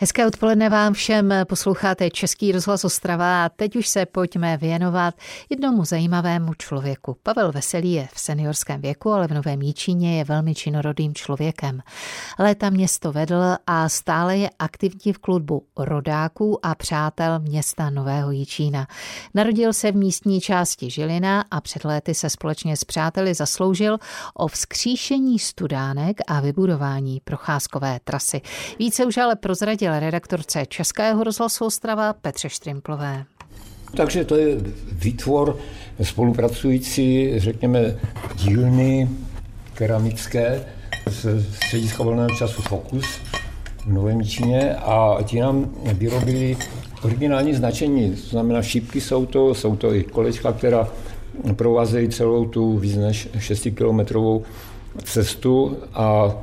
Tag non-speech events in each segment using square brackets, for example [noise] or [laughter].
Hezké odpoledne vám všem, posloucháte Český rozhlas Ostrava a teď už se pojďme věnovat jednomu zajímavému člověku. Pavel Veselý je v seniorském věku, ale v Novém Jíčíně je velmi činorodým člověkem. Léta město vedl a stále je aktivní v klubu rodáků a přátel města Nového Jíčína. Narodil se v místní části Žilina a před léty se společně s přáteli zasloužil o vzkříšení studánek a vybudování procházkové trasy. Více už ale prozradil poradil redaktorce Českého rozhlasu Ostrava Petře Štrimplové. Takže to je výtvor spolupracující, řekněme, dílny keramické z střediska volného času Focus v Novém Číně a ti nám vyrobili originální značení, to znamená šípky jsou to, jsou to i kolečka, která provázejí celou tu víc než 6-kilometrovou cestu a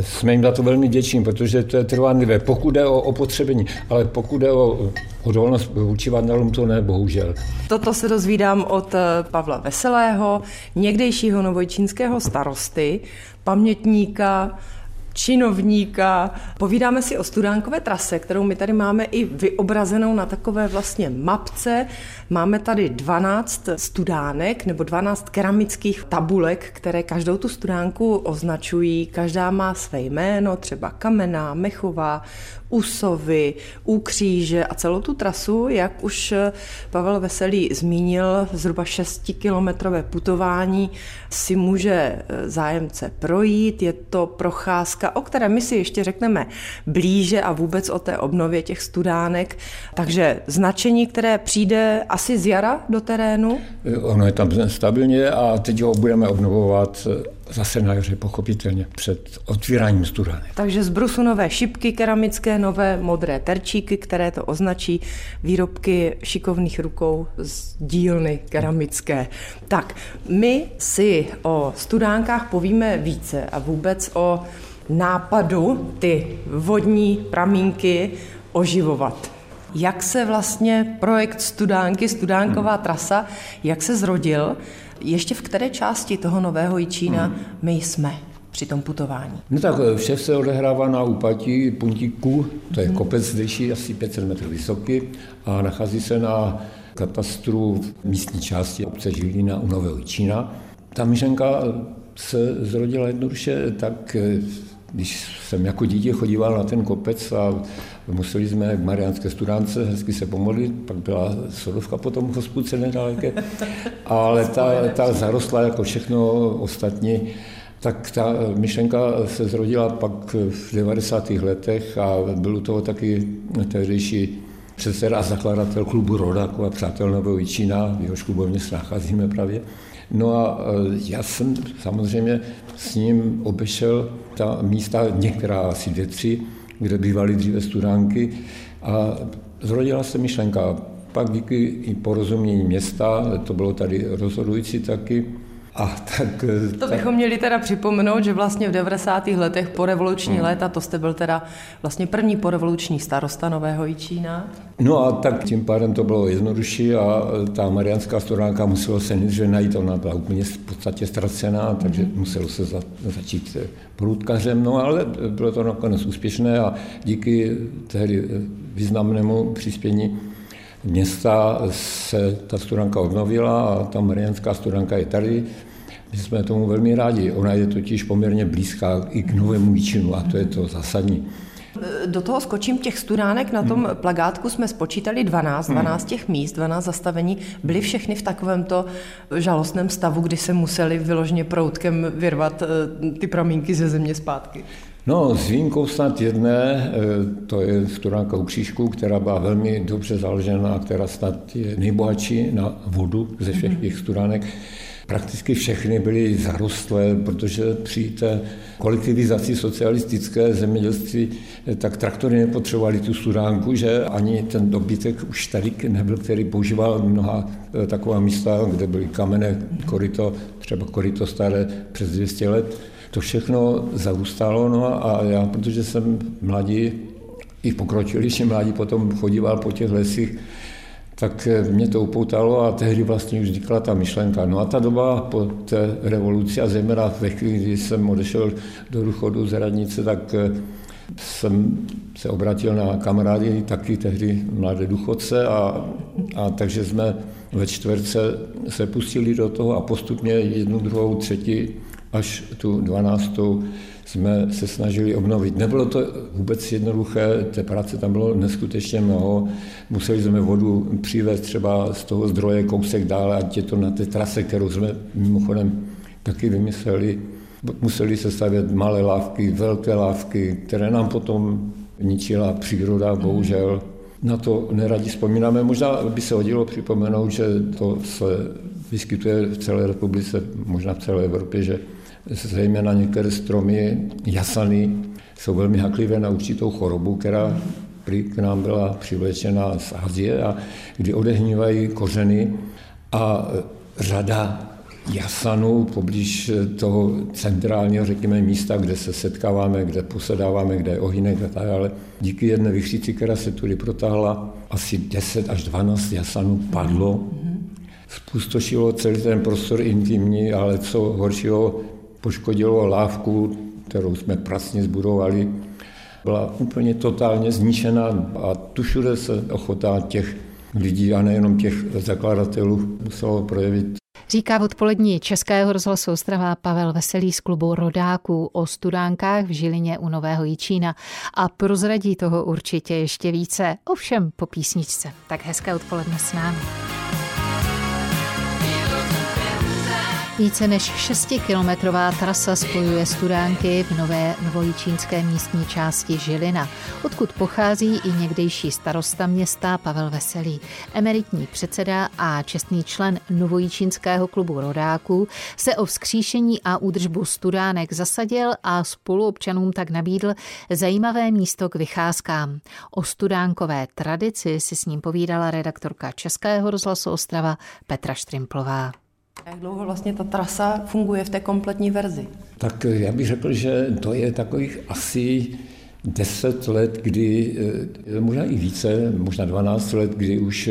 jsme jim za to velmi děční, protože to je trvanlivé, pokud jde o opotřebení, ale pokud jde o odolnost vůči vandalům, to ne, bohužel. Toto se dozvídám od eh, Pavla Veselého, někdejšího novojčínského starosty, pamětníka, činovníka. Povídáme si o studánkové trase, kterou my tady máme i vyobrazenou na takové vlastně mapce. Máme tady 12 studánek nebo 12 keramických tabulek, které každou tu studánku označují. Každá má své jméno, třeba kamená, mechová, Usovy, u kříže a celou tu trasu, jak už Pavel Veselý zmínil, zhruba 6-kilometrové putování si může zájemce projít. Je to procházka, o které my si ještě řekneme blíže a vůbec o té obnově těch studánek. Takže značení, které přijde asi z jara do terénu? Ono je tam stabilně a teď ho budeme obnovovat zase na jaře, pochopitelně, před otvíráním studánek. Takže z brusu nové šipky keramické, nové modré terčíky, které to označí výrobky šikovných rukou z dílny keramické. Tak, my si o studánkách povíme více a vůbec o nápadu ty vodní pramínky oživovat. Jak se vlastně projekt Studánky, Studánková hmm. trasa, jak se zrodil? Ještě v které části toho Nového Jičína hmm. my jsme? při tom putování? No tak eh, vše se odehrává na úpatí Puntíku, to je hmm. kopec zdejší, asi 500 metrů vysoký a nachází se na katastru místní části obce Žilina u Nového Jičína. Ta myšlenka se zrodila jednoduše tak, eh, když jsem jako dítě chodíval na ten kopec a museli jsme k Mariánské studánce hezky se pomodlit, pak byla sodovka potom v hospůdce nedaleké, [laughs] ale ta, ta zarostla jako všechno ostatní, tak ta myšlenka se zrodila pak v 90. letech a byl u toho taky tehdejší předseda a zakladatel klubu Rodaku a přátel Nového Jičína, v jehož klubovně se nacházíme právě. No a e, já jsem samozřejmě s ním obešel ta místa, některá asi dvě, tři, kde bývaly dříve studánky a zrodila se myšlenka. Pak díky i porozumění města, to bylo tady rozhodující taky, a tak, to bychom tak... měli teda připomenout, že vlastně v 90. letech po revoluční hmm. léta, to jste byl teda vlastně první porevoluční starosta Nového Jičína. No a tak tím pádem to bylo jednodušší a ta marianská storánka musela se nejdříve najít, ona byla úplně v podstatě ztracená, takže hmm. muselo se za, začít průdkařem, no ale bylo to nakonec úspěšné a díky tehdy významnému přispění města se ta studanka obnovila a ta marianská studanka je tady. My jsme tomu velmi rádi. Ona je totiž poměrně blízká i k Novému Jíčinu a to je to zásadní. Do toho skočím těch studánek. Na tom hmm. plagátku jsme spočítali 12, 12 hmm. těch míst, 12 zastavení. Byly všechny v takovémto žalostném stavu, kdy se museli vyložně proutkem vyrvat eh, ty pramínky ze země zpátky. No, s výjimkou snad jedné, eh, to je studánka u Křížku, která byla velmi dobře založena a která snad je nejbohatší na vodu ze všech mhm. těch studánek. Prakticky všechny byly zarostlé, protože při té kolektivizaci socialistické zemědělství eh, tak traktory nepotřebovali tu studánku, že ani ten dobytek už tady nebyl, který používal mnoha eh, taková místa, kde byly kamenné koryto, třeba koryto staré přes 200 let to všechno zarůstalo, no a já, protože jsem mladí, i pokročilejší mladí potom chodíval po těch lesích, tak mě to upoutalo a tehdy vlastně už vznikla ta myšlenka. No a ta doba po té revoluci a zejména ve chvíli, kdy jsem odešel do důchodu z radnice, tak jsem se obratil na kamarády, taky tehdy mladé důchodce a, a takže jsme ve čtvrtce se pustili do toho a postupně jednu, druhou, třetí až tu dvanáctou jsme se snažili obnovit. Nebylo to vůbec jednoduché, té práce tam bylo neskutečně mnoho. Museli jsme vodu přivést třeba z toho zdroje kousek dále, ať je to na té trase, kterou jsme mimochodem taky vymysleli. Museli se stavět malé lávky, velké lávky, které nám potom ničila příroda, bohužel. Na to neradi vzpomínáme. Možná by se hodilo připomenout, že to se vyskytuje v celé republice, možná v celé Evropě, že zejména některé stromy, jasany, jsou velmi haklivé na určitou chorobu, která k nám byla přivlečena z Azie a kdy odehnívají kořeny a řada jasanů poblíž toho centrálního, řekněme, místa, kde se setkáváme, kde posedáváme, kde je ohynek a tak dále. Díky jedné vychříci, která se tudy protáhla, asi 10 až 12 jasanů padlo. Spustošilo celý ten prostor intimní, ale co horšího, poškodilo lávku, kterou jsme prasně zbudovali. Byla úplně totálně zničena a tu všude se ochota těch lidí a nejenom těch zakladatelů muselo projevit. Říká v odpolední Českého rozhlasu Ostrava Pavel Veselý z klubu Rodáků o studánkách v Žilině u Nového Jičína a prozradí toho určitě ještě více, ovšem po písničce. Tak hezké odpoledne s námi. Více než 6-kilometrová trasa spojuje studánky v nové novojičínské místní části Žilina, odkud pochází i někdejší starosta města Pavel Veselý. Emeritní předseda a čestný člen novojičínského klubu rodáků se o vzkříšení a údržbu studánek zasadil a spoluobčanům tak nabídl zajímavé místo k vycházkám. O studánkové tradici si s ním povídala redaktorka Českého rozhlasu Ostrava Petra Štrimplová. Jak dlouho vlastně ta trasa funguje v té kompletní verzi? Tak já bych řekl, že to je takových asi 10 let, kdy, eh, možná i více, možná 12 let, kdy už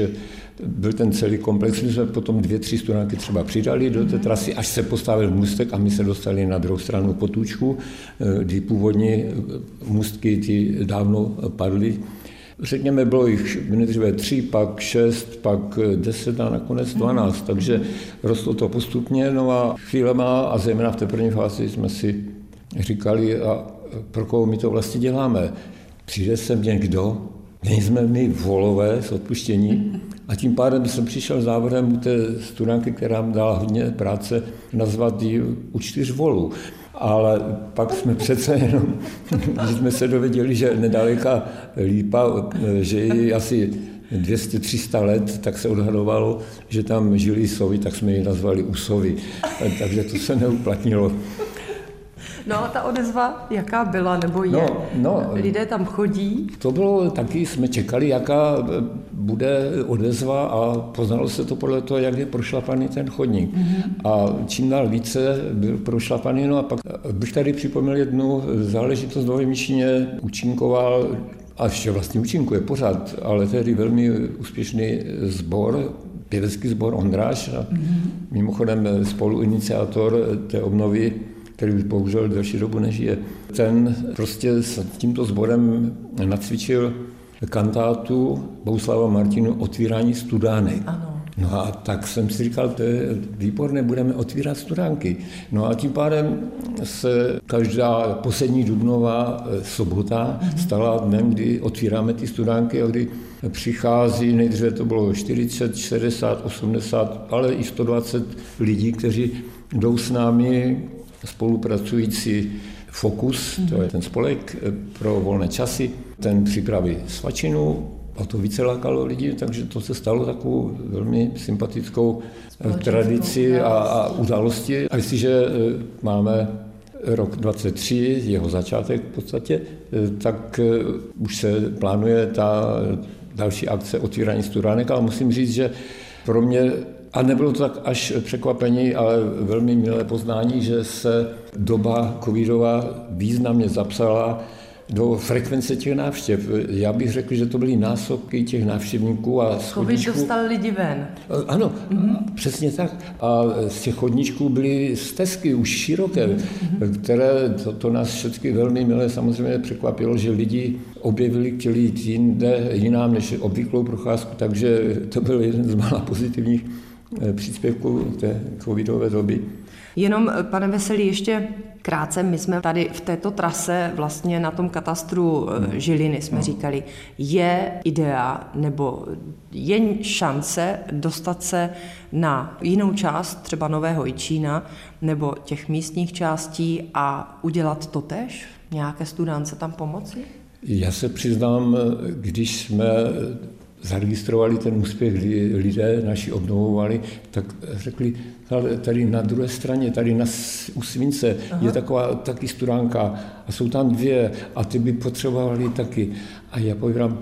byl ten celý komplex. My jsme potom dvě, tři studánky třeba přidali do té trasy, až se postavil můstek a my se dostali na druhou stranu potůčku, eh, kdy původní můstky ty dávno padly Řekněme, bylo jich nejdříve tři, pak šest, pak deset a nakonec dvanáct, takže rostlo to postupně. No a chvílema a zejména v té první fázi jsme si říkali, a pro koho my to vlastně děláme. Přijde sem někdo, nejsme my volové s odpuštění a tím pádem jsem přišel s návrhem u té studánky, která mi dala hodně práce, nazvat ji u čtyř volů ale pak jsme přece jenom, [laughs] když jsme se dověděli, že nedaleka Lípa, že je asi 200-300 let, tak se odhadovalo, že tam žili sovy, tak jsme ji nazvali Usovy. Takže to se neuplatnilo. No a ta odezva, jaká byla nebo je? No, no, Lidé tam chodí? To bylo taky, jsme čekali, jaká bude odezva a poznalo se to podle toho, jak je prošlapaný ten chodník. Mm-hmm. A čím dál více byl prošlapaný, no a pak bych tady připomněl jednu záležitost do Míšině, účinkoval a ještě vlastně účinkuje pořád, ale tehdy velmi úspěšný sbor, pěvecký sbor Ondráš, mm-hmm. mimochodem spoluiniciátor té obnovy který už bohužel delší dobu nežije. Ten prostě s tímto sborem nacvičil kantátu Bouslava Martinu Otvírání studánek. Ano. No a tak jsem si říkal, to je výborné, budeme otvírat studánky. No a tím pádem se každá poslední dubnová sobota mhm. stala dnem, kdy otvíráme ty studánky a kdy přichází, nejdříve to bylo 40, 60, 80, ale i 120 lidí, kteří jdou s námi spolupracující Fokus, to je ten spolek eh, pro volné časy, ten připraví svačinu, a to více lákalo lidi, takže to se stalo takovou velmi sympatickou eh, tradici a, a události. A jestliže eh, máme rok 23, jeho začátek v podstatě, tak už se plánuje ta další akce otvírání studánek, ale musím říct, že pro mě a nebylo to tak až překvapení, ale velmi milé poznání, že se doba covidová významně zapsala do frekvence těch návštěv. Já bych řekl, že to byly násobky těch návštěvníků a schodníčků. Covid dostal lidi ven. Ano, mm-hmm. přesně tak. A z těch chodníčků byly stezky už široké, mm-hmm. které, to, to nás všechny velmi milé samozřejmě překvapilo, že lidi objevili, chtěli jít jinde, jinám než obvyklou procházku, takže to byl jeden z mála pozitivních eh, příspěvků té covidové doby. Jenom, eh, pane Veselý, ještě krátce, my jsme tady v této trase vlastně na tom katastru eh, hmm. Žiliny jsme hmm. říkali, je idea nebo je šance dostat se na jinou část, třeba Nového Jičína nebo těch místních částí a udělat to tež? Nějaké studánce tam pomoci? Já se přiznám, když jsme zaregistrovali ten úspěch, lidé naši obnovovali, tak řekli, tady na druhé straně, tady na, u Svince Aha. je taková taky studánka a jsou tam dvě a ty by potřebovali taky. A já povídám,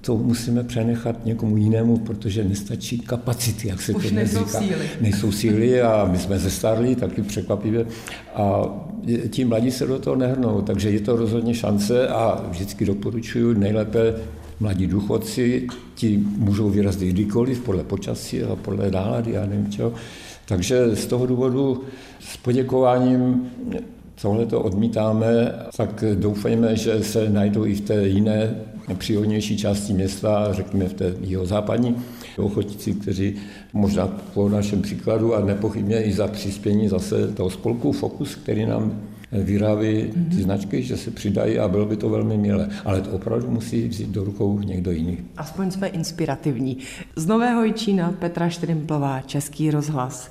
to musíme přenechat někomu jinému, protože nestačí kapacity, jak se Už to nejsou říká. síly. Nejsou síly a my jsme zestarli, taky překvapivě. A ti mladí se do toho nehrnou, takže je to rozhodně šance a vždycky doporučuju nejlépe mladí důchodci, ti můžou vyrazit kdykoliv podle počasí a podle nálady, já nevím čeho. Takže z toho důvodu s poděkováním tohle to odmítáme, tak doufejme, že se najdou i v té jiné příhodnější části města, řekněme v té jeho západní, ochotníci, kteří možná po našem příkladu a nepochybně i za přispění zase toho spolku Fokus, který nám vyrábí ty značky, že se přidají a bylo by to velmi milé. Ale to opravdu musí vzít do rukou někdo jiný. Aspoň jsme inspirativní. Z Nového Jičína Petra Štrimplová, Český rozhlas.